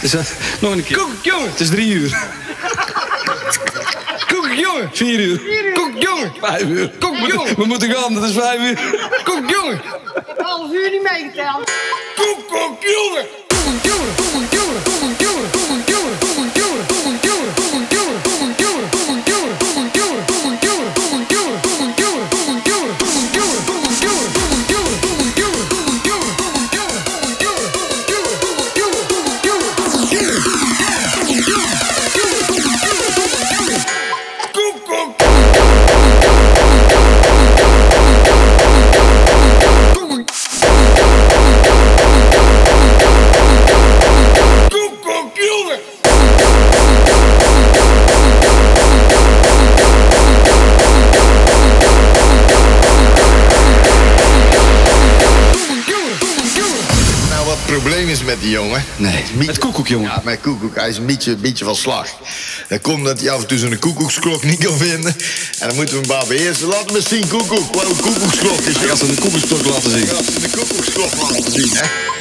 Dus, eh, nog een keer. Koek, jongen. Het is drie uur. Koek, jongen. Vier uur. Koek, jongen. Vijf uur. Koek, jongen. We moeten gaan, dat is vijf uur. Koek, jongen. half uur niet meegeteld. Koek, koek, jongen, Hij met Koekoek, jongen. Ja, met Koekoek. Hij is een beetje, een beetje van slag. Dat komt dat hij af en toe zijn koekoeksklok niet kan vinden. En dan moeten we hem maar beheersen. Laat hem eens zien, Koekoek. Wat een koekoeksklok is. Ik ga ze de koekersklok laten zien. Laat hem de koekoeksklok laten zien, hè.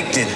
Addicted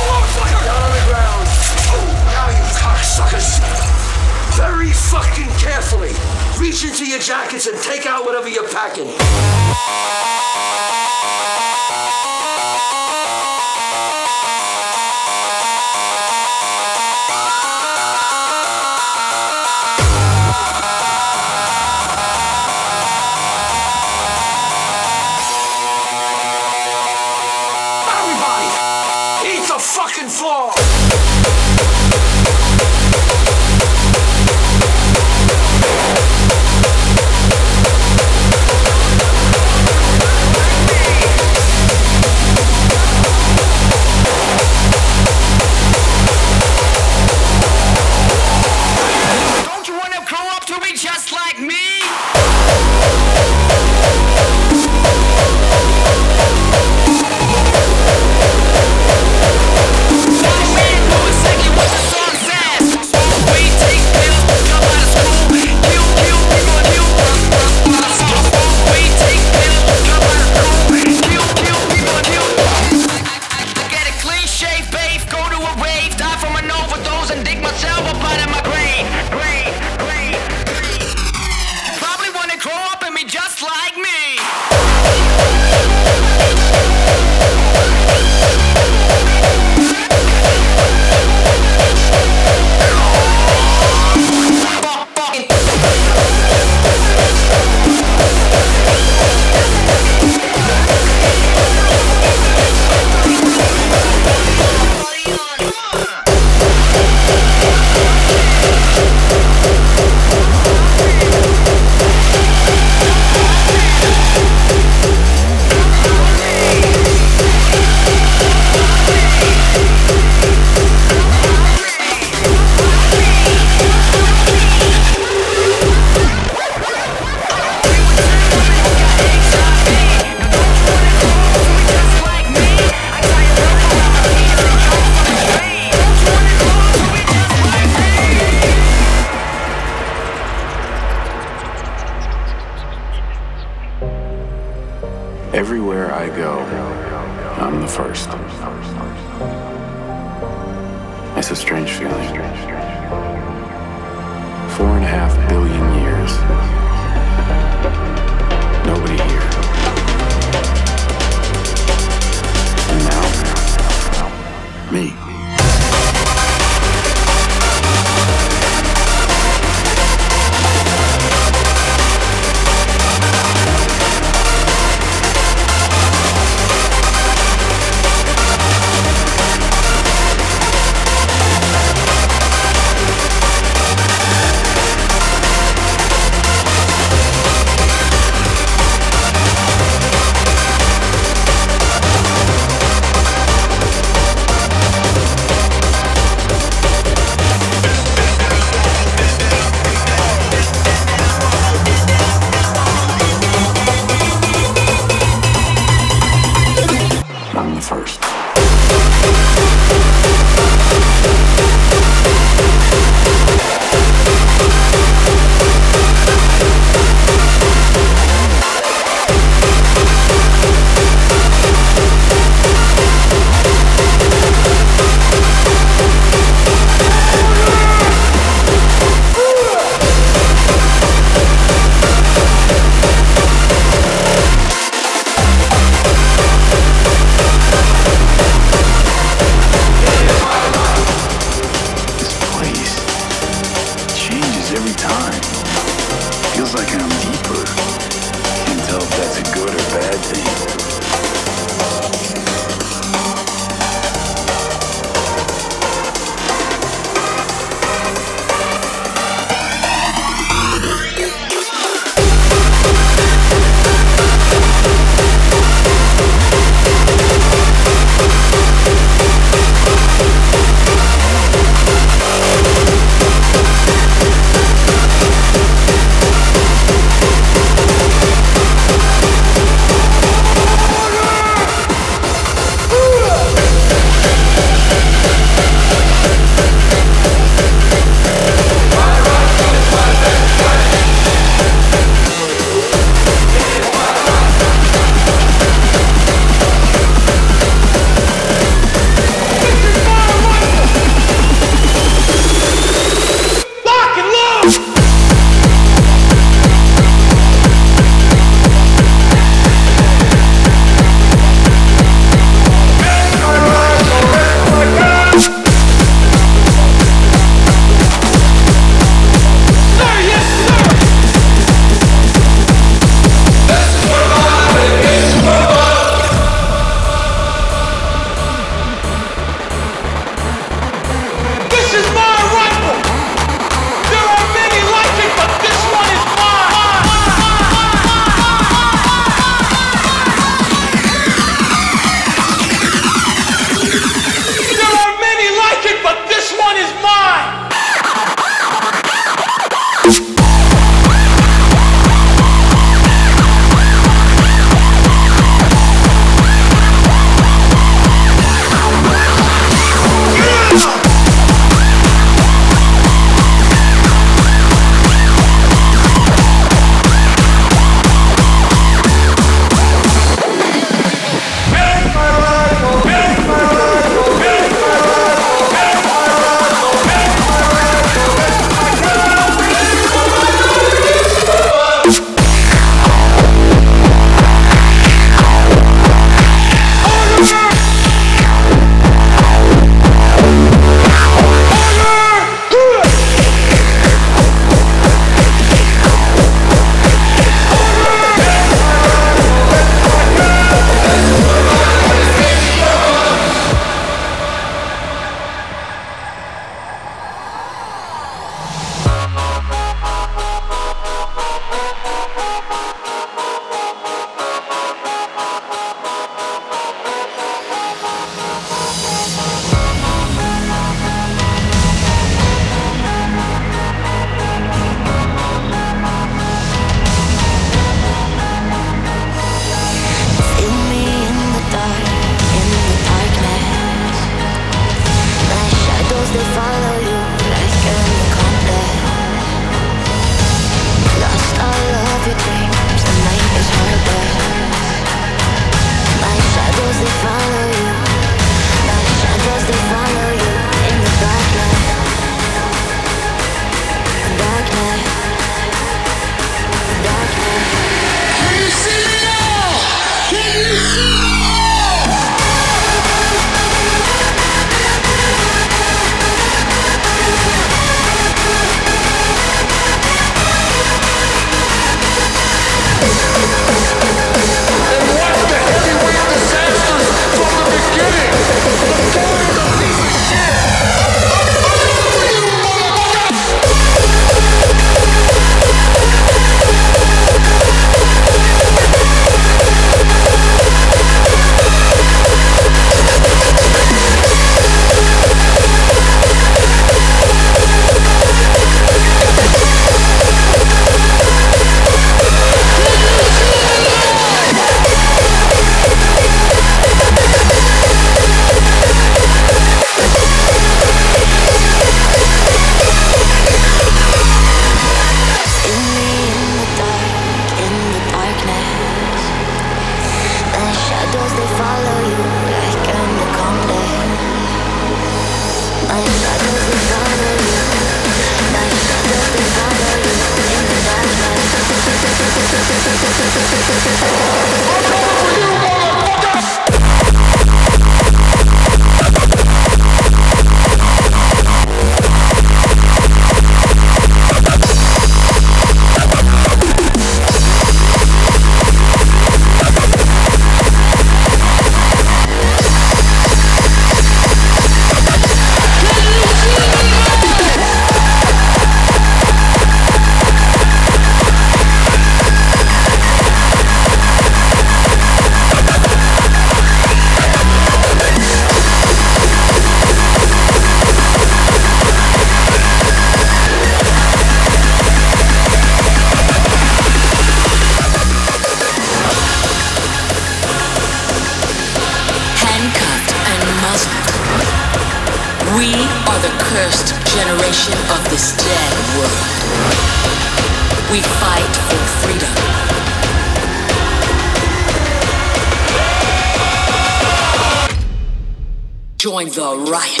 Join the riot.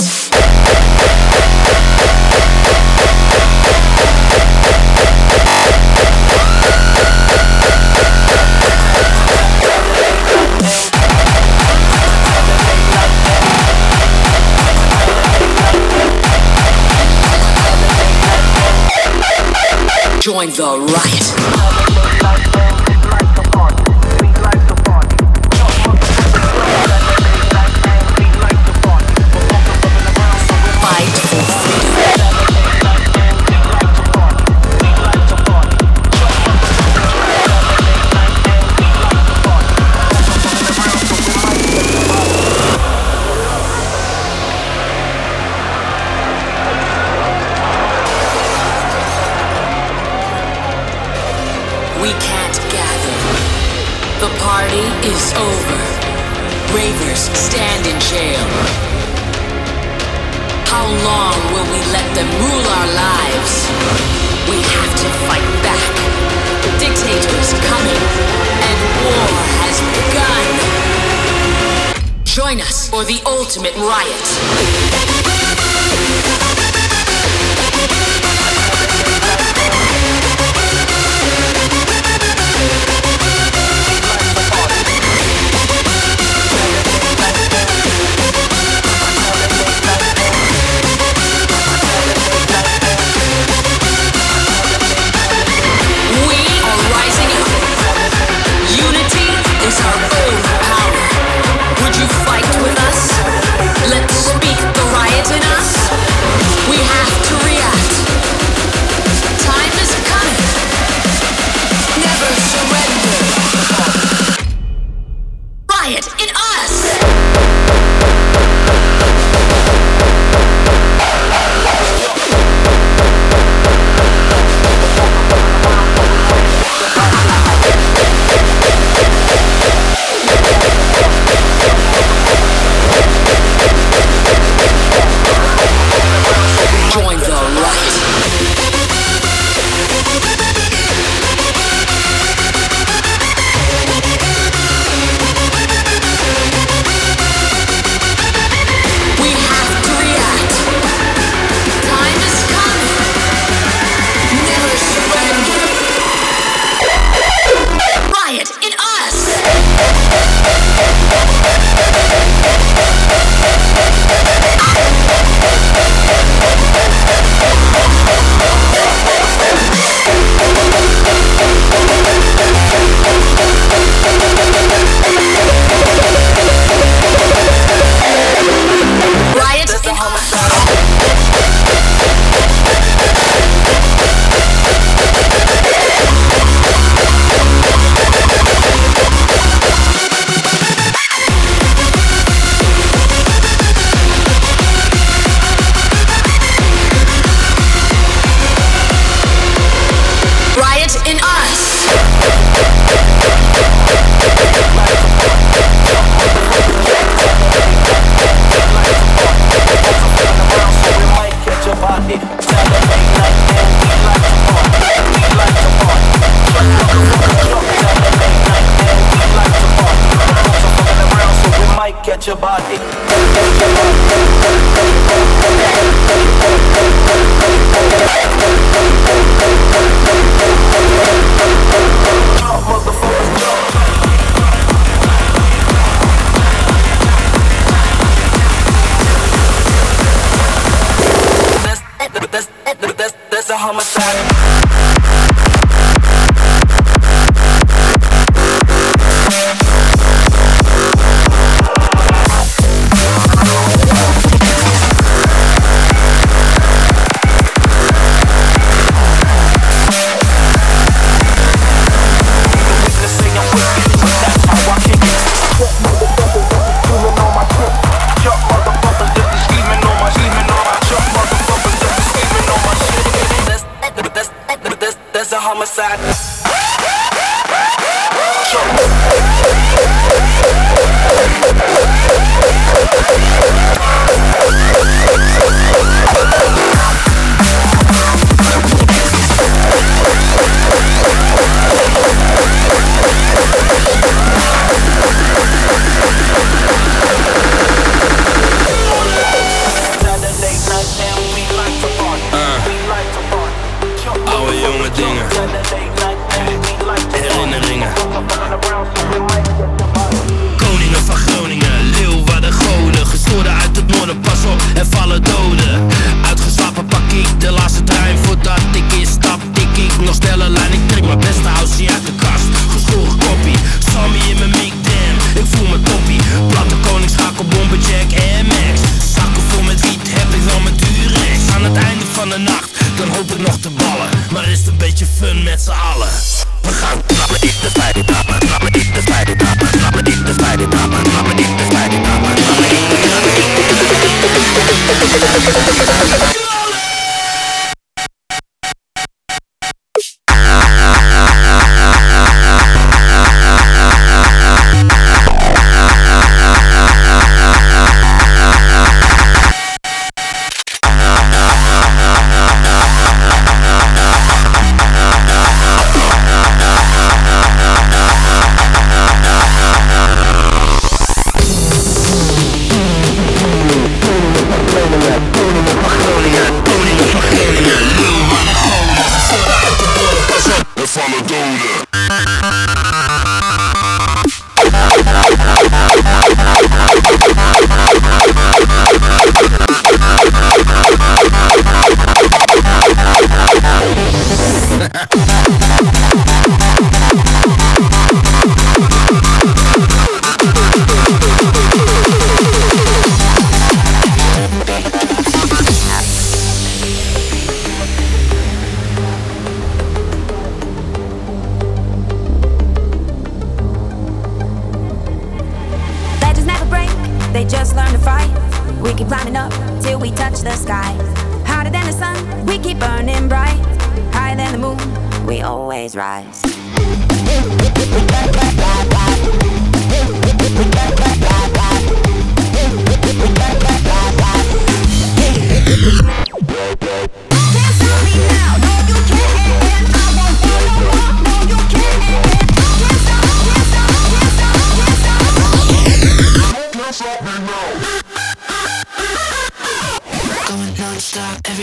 Join the riot.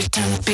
Every time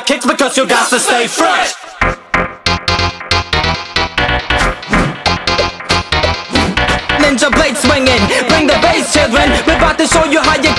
got kicked because you got to stay fresh. Ninja blade swinging, bring the bass, children. We're about to show you how you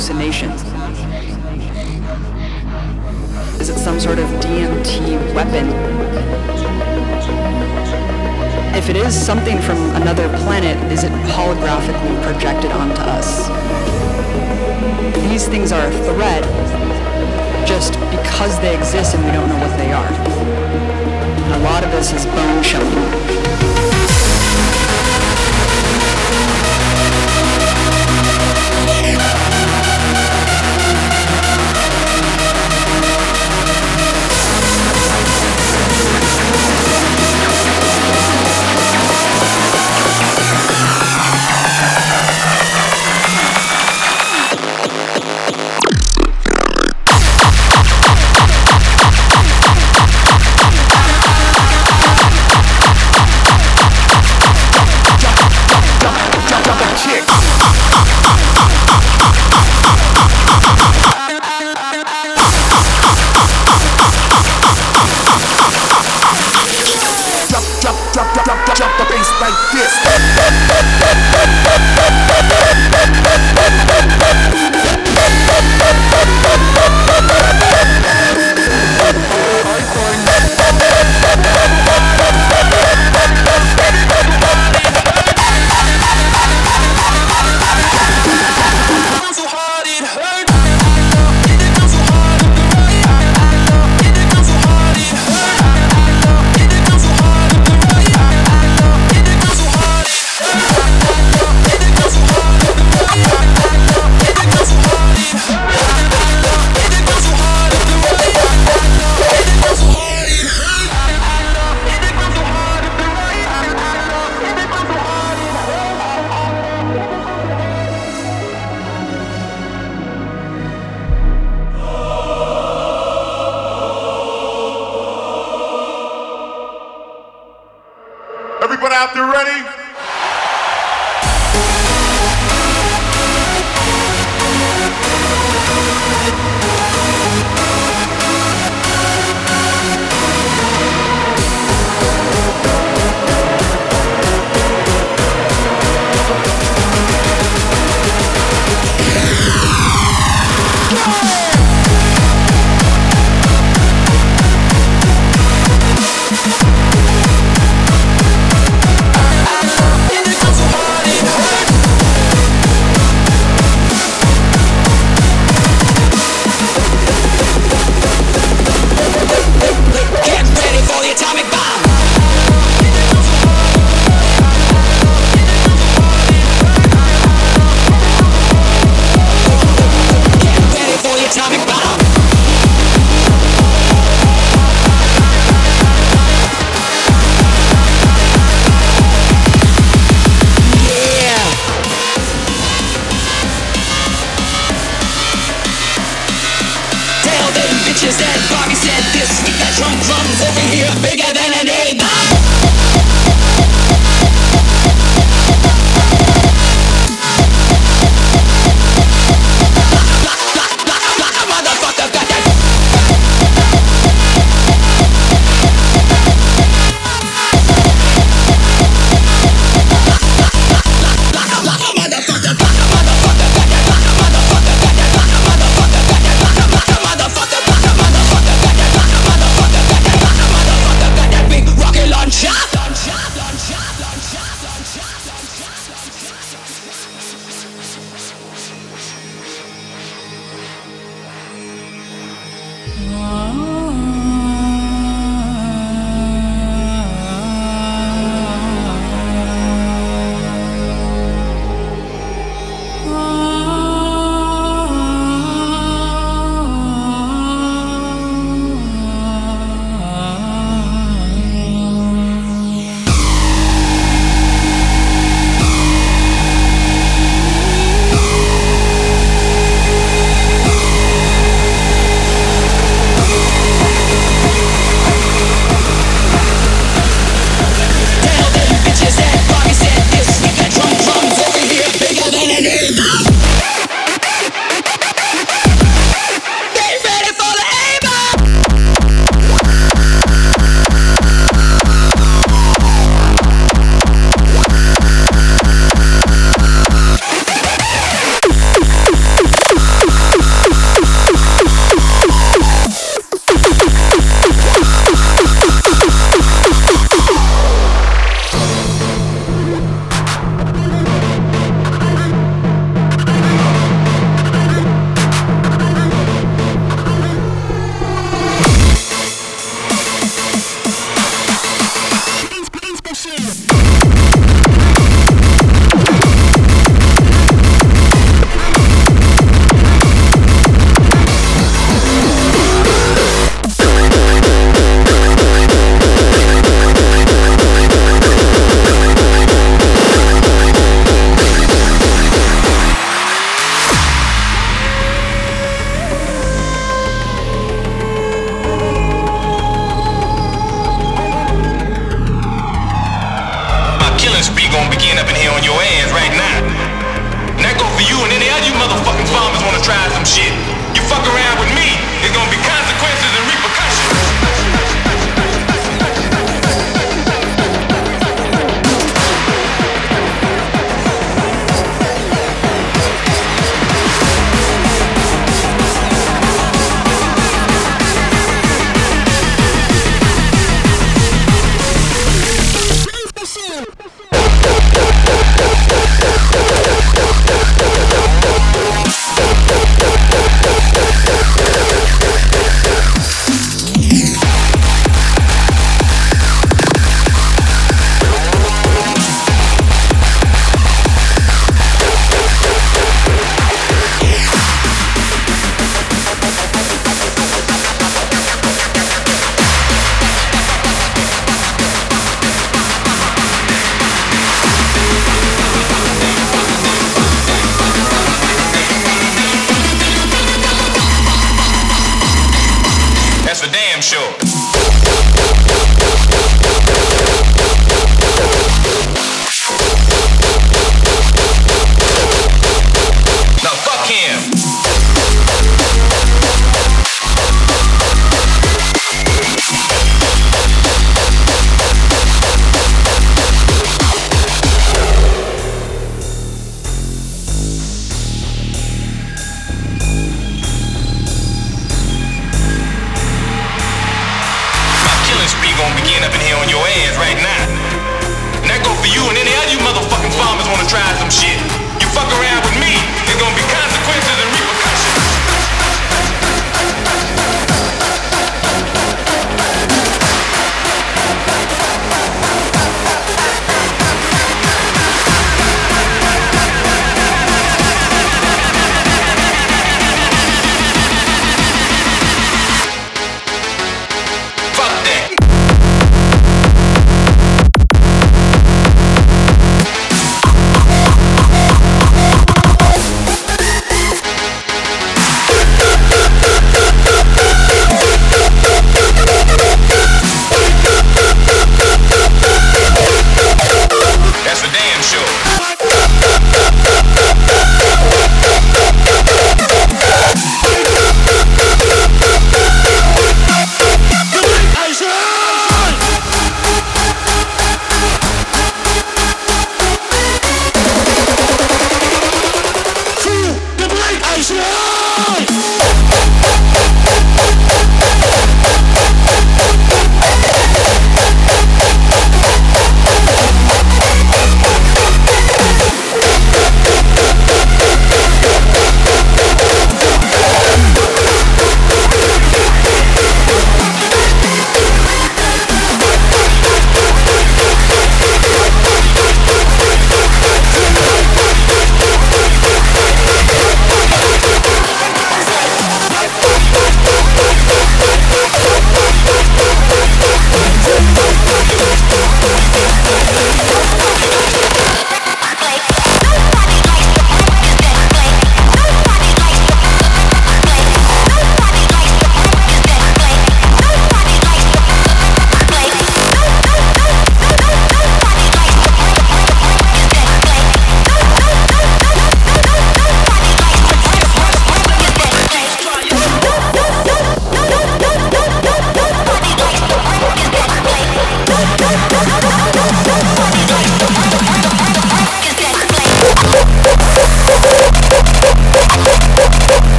hallucination? Is it some sort of DMT weapon? If it is something from another planet, is it holographically projected onto us? These things are a threat just because they exist and we don't know what they are. And a lot of this is bone showing. Everybody out there ready?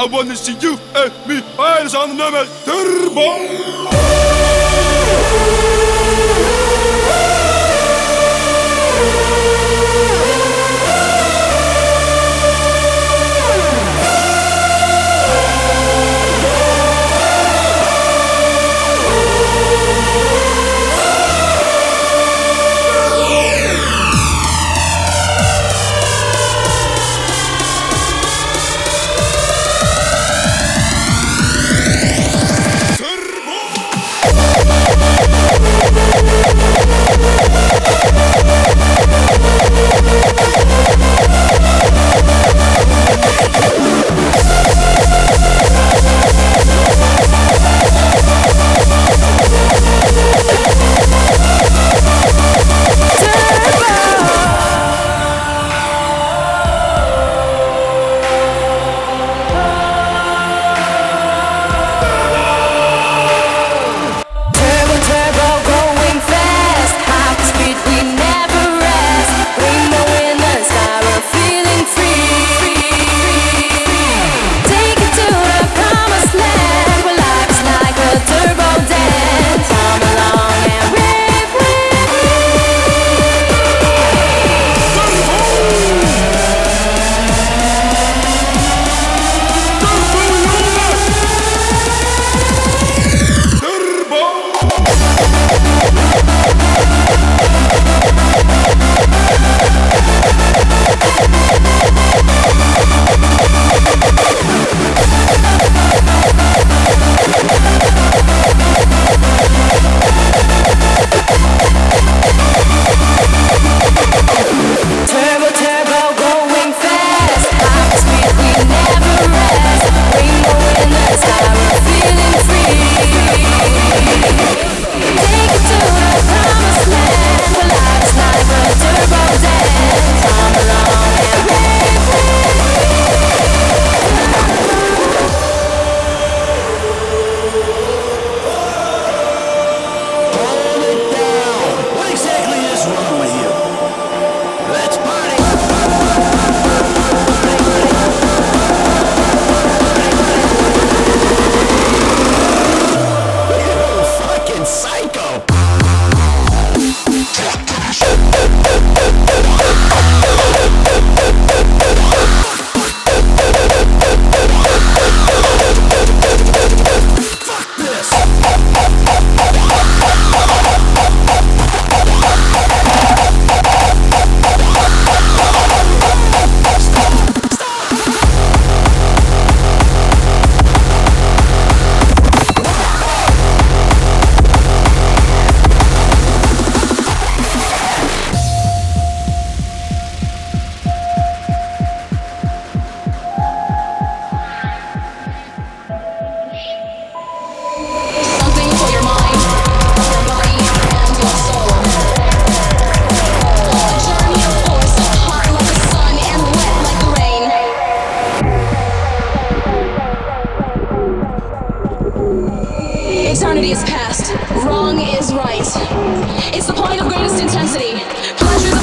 I wanna see you Eternity is past. Wrong is right. It's the point of greatest intensity.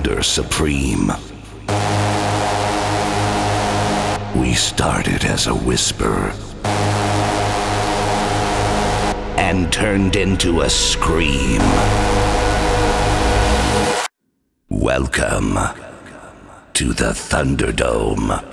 Supreme. We started as a whisper and turned into a scream. Welcome to the Thunderdome.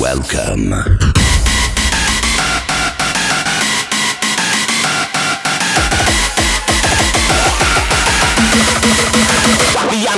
Welcome. We are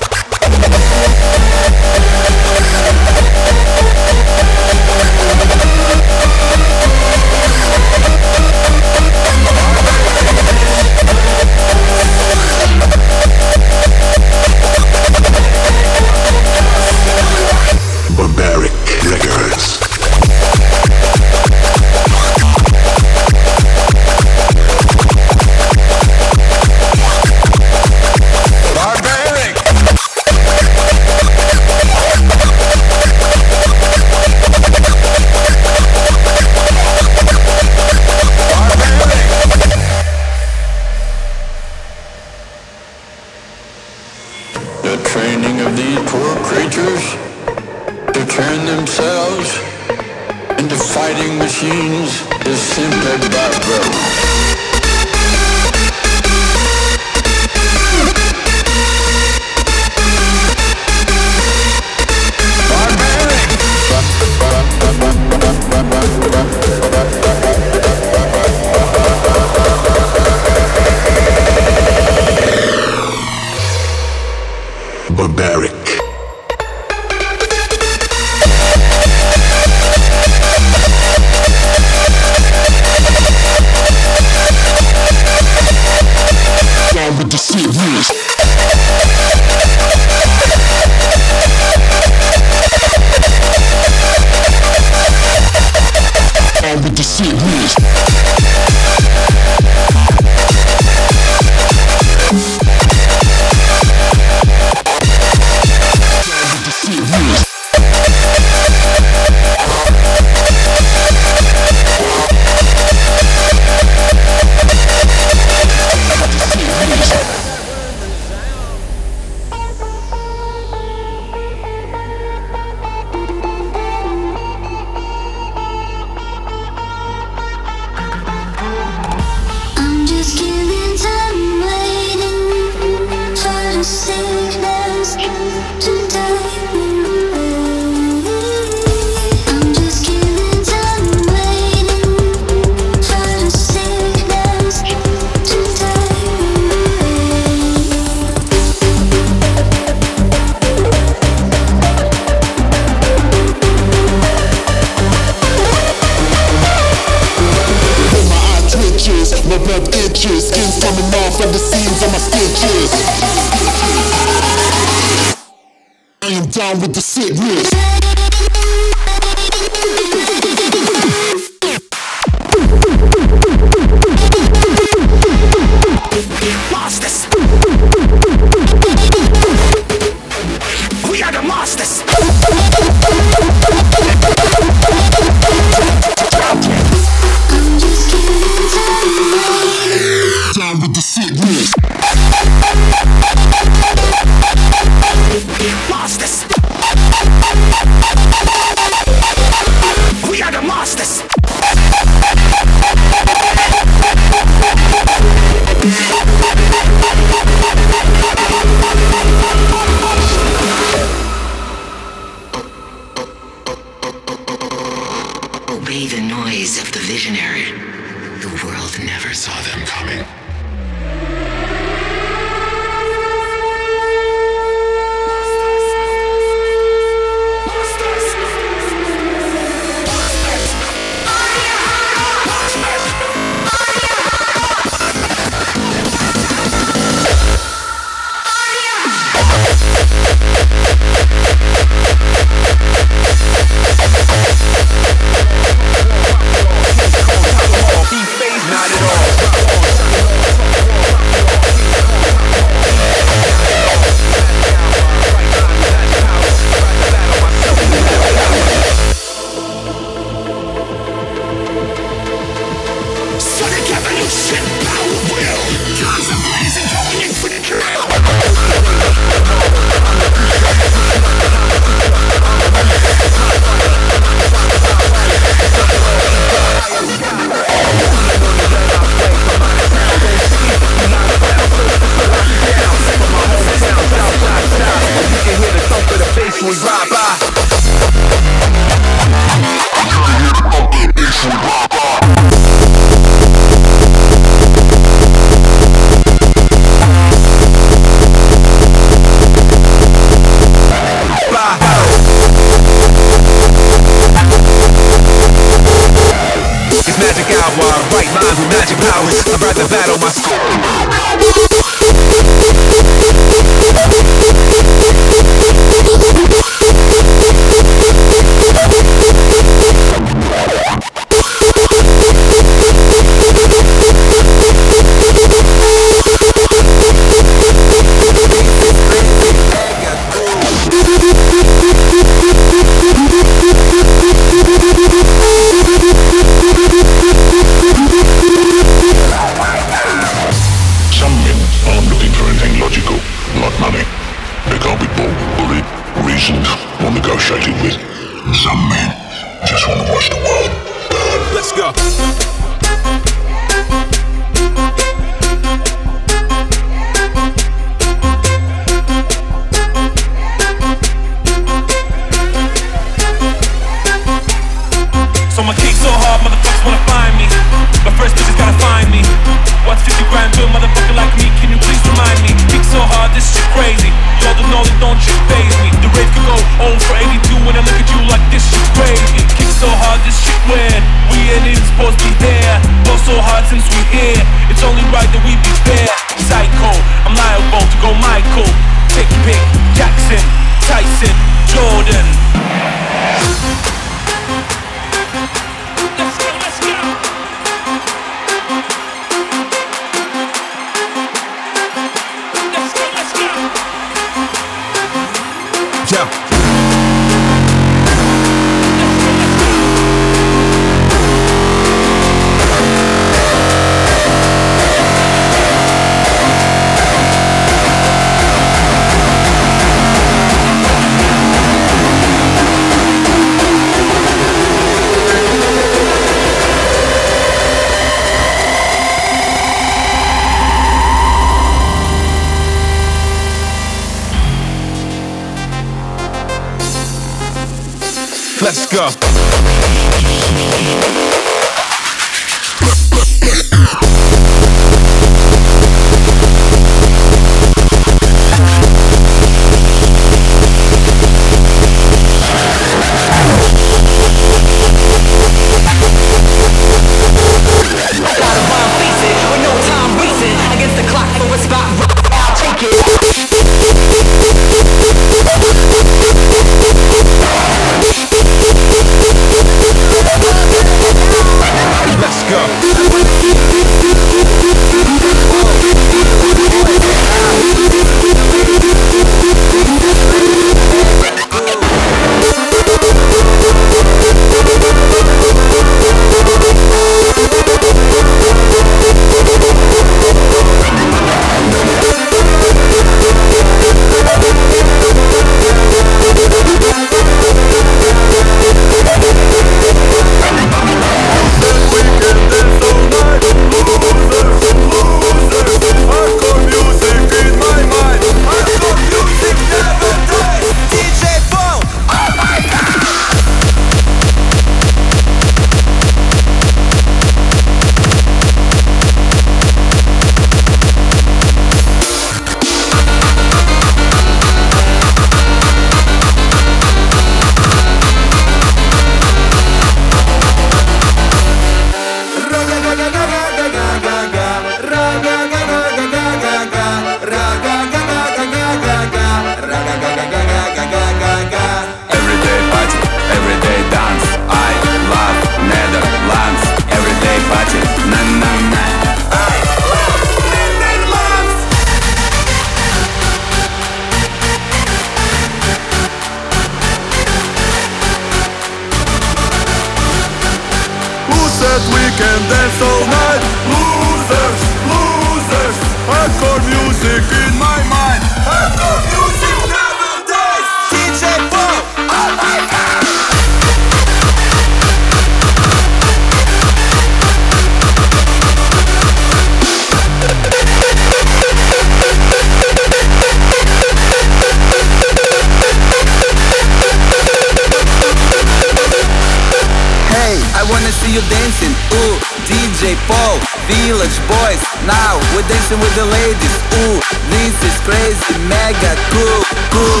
dancing with the ladies. Ooh, this is crazy, mega cool, cool.